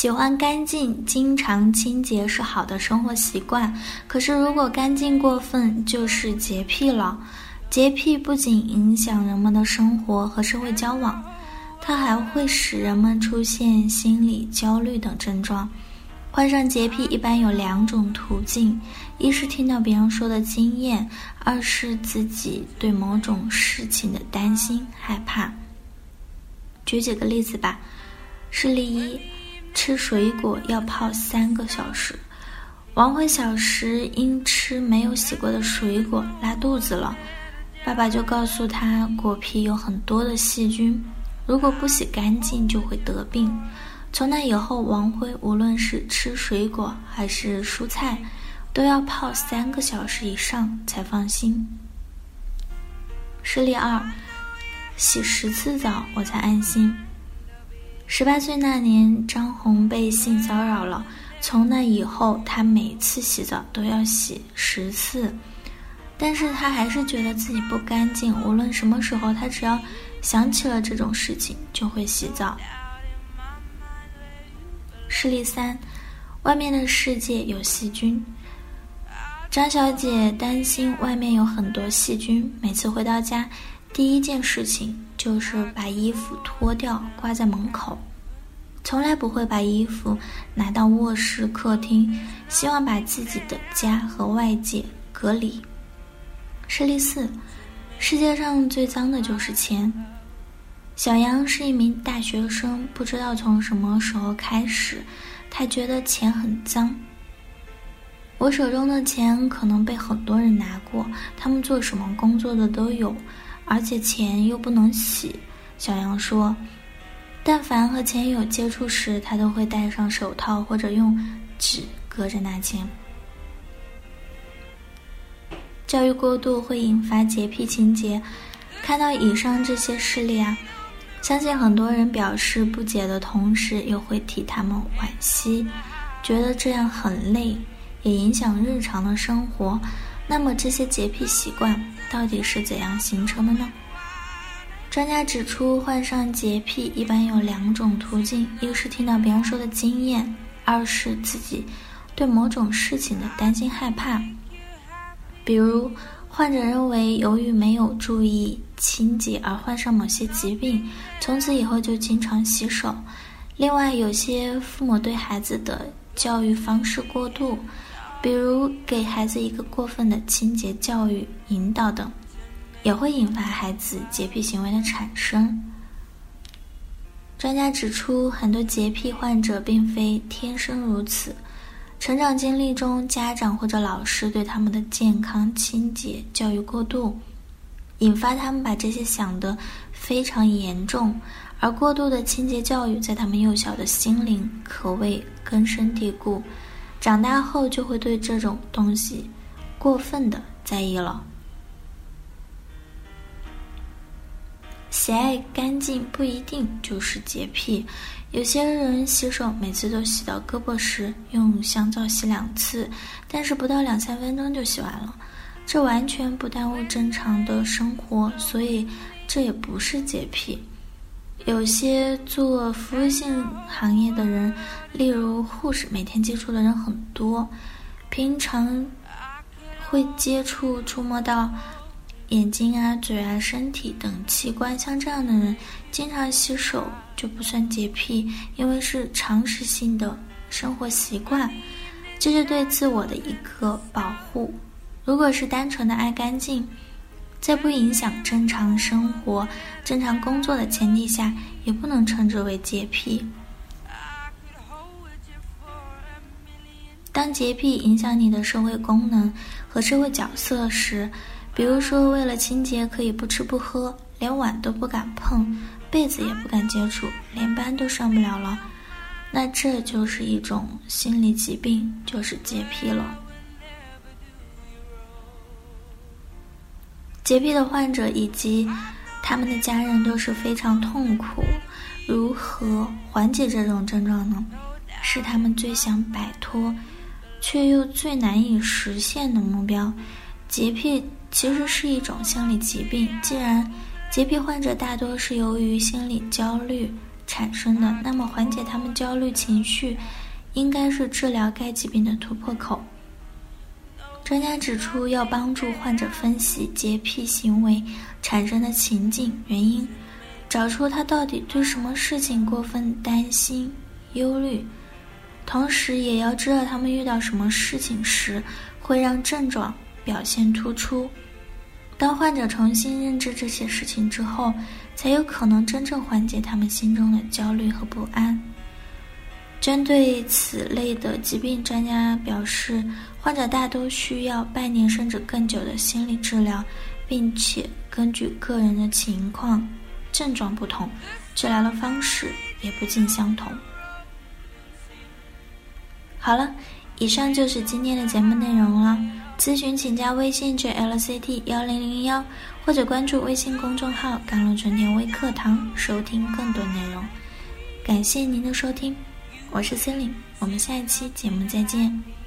喜欢干净，经常清洁是好的生活习惯。可是，如果干净过分，就是洁癖了。洁癖不仅影响人们的生活和社会交往，它还会使人们出现心理焦虑等症状。患上洁癖一般有两种途径：一是听到别人说的经验，二是自己对某种事情的担心害怕。举几个例子吧。事例一。吃水果要泡三个小时。王辉小时因吃没有洗过的水果拉肚子了，爸爸就告诉他果皮有很多的细菌，如果不洗干净就会得病。从那以后，王辉无论是吃水果还是蔬菜，都要泡三个小时以上才放心。事例二，洗十次澡我才安心。十八岁那年，张红被性骚扰了。从那以后，他每次洗澡都要洗十次，但是他还是觉得自己不干净。无论什么时候，他只要想起了这种事情，就会洗澡。事例三，外面的世界有细菌。张小姐担心外面有很多细菌，每次回到家，第一件事情。就是把衣服脱掉挂在门口，从来不会把衣服拿到卧室、客厅，希望把自己的家和外界隔离。事例四：世界上最脏的就是钱。小杨是一名大学生，不知道从什么时候开始，他觉得钱很脏。我手中的钱可能被很多人拿过，他们做什么工作的都有。而且钱又不能洗，小杨说：“但凡和钱有接触时，他都会戴上手套或者用纸隔着拿钱。”教育过度会引发洁癖情节。看到以上这些事例啊，相信很多人表示不解的同时，又会替他们惋惜，觉得这样很累，也影响日常的生活。那么这些洁癖习惯到底是怎样形成的呢？专家指出，患上洁癖一般有两种途径：一是听到别人说的经验，二是自己对某种事情的担心害怕。比如，患者认为由于没有注意清洁而患上某些疾病，从此以后就经常洗手。另外，有些父母对孩子的教育方式过度。比如给孩子一个过分的清洁教育引导等，也会引发孩子洁癖行为的产生。专家指出，很多洁癖患者并非天生如此，成长经历中家长或者老师对他们的健康清洁教育过度，引发他们把这些想得非常严重，而过度的清洁教育在他们幼小的心灵可谓根深蒂固。长大后就会对这种东西过分的在意了。喜爱干净不一定就是洁癖，有些人洗手每次都洗到胳膊时用香皂洗两次，但是不到两三分钟就洗完了，这完全不耽误正常的生活，所以这也不是洁癖。有些做服务性行业的人，例如护士，每天接触的人很多，平常会接触、触摸到眼睛啊、嘴啊、身体等器官，像这样的人，经常洗手就不算洁癖，因为是常识性的生活习惯，这是对自我的一个保护。如果是单纯的爱干净。在不影响正常生活、正常工作的前提下，也不能称之为洁癖。当洁癖影响你的社会功能和社会角色时，比如说为了清洁可以不吃不喝，连碗都不敢碰，被子也不敢接触，连班都上不了了，那这就是一种心理疾病，就是洁癖了。洁癖的患者以及他们的家人都是非常痛苦。如何缓解这种症状呢？是他们最想摆脱，却又最难以实现的目标。洁癖其实是一种心理疾病，既然洁癖患者大多是由于心理焦虑产生的，那么缓解他们焦虑情绪，应该是治疗该疾病的突破口。专家指出，要帮助患者分析洁癖行为产生的情境原因，找出他到底对什么事情过分担心、忧虑，同时也要知道他们遇到什么事情时会让症状。表现突出。当患者重新认知这些事情之后，才有可能真正缓解他们心中的焦虑和不安。针对此类的疾病，专家表示，患者大都需要半年甚至更久的心理治疗，并且根据个人的情况、症状不同，治疗的方式也不尽相同。好了，以上就是今天的节目内容了。咨询请加微信 jlct 幺零零幺，或者关注微信公众号“甘露春天微课堂”收听更多内容。感谢您的收听，我是森林，我们下一期节目再见。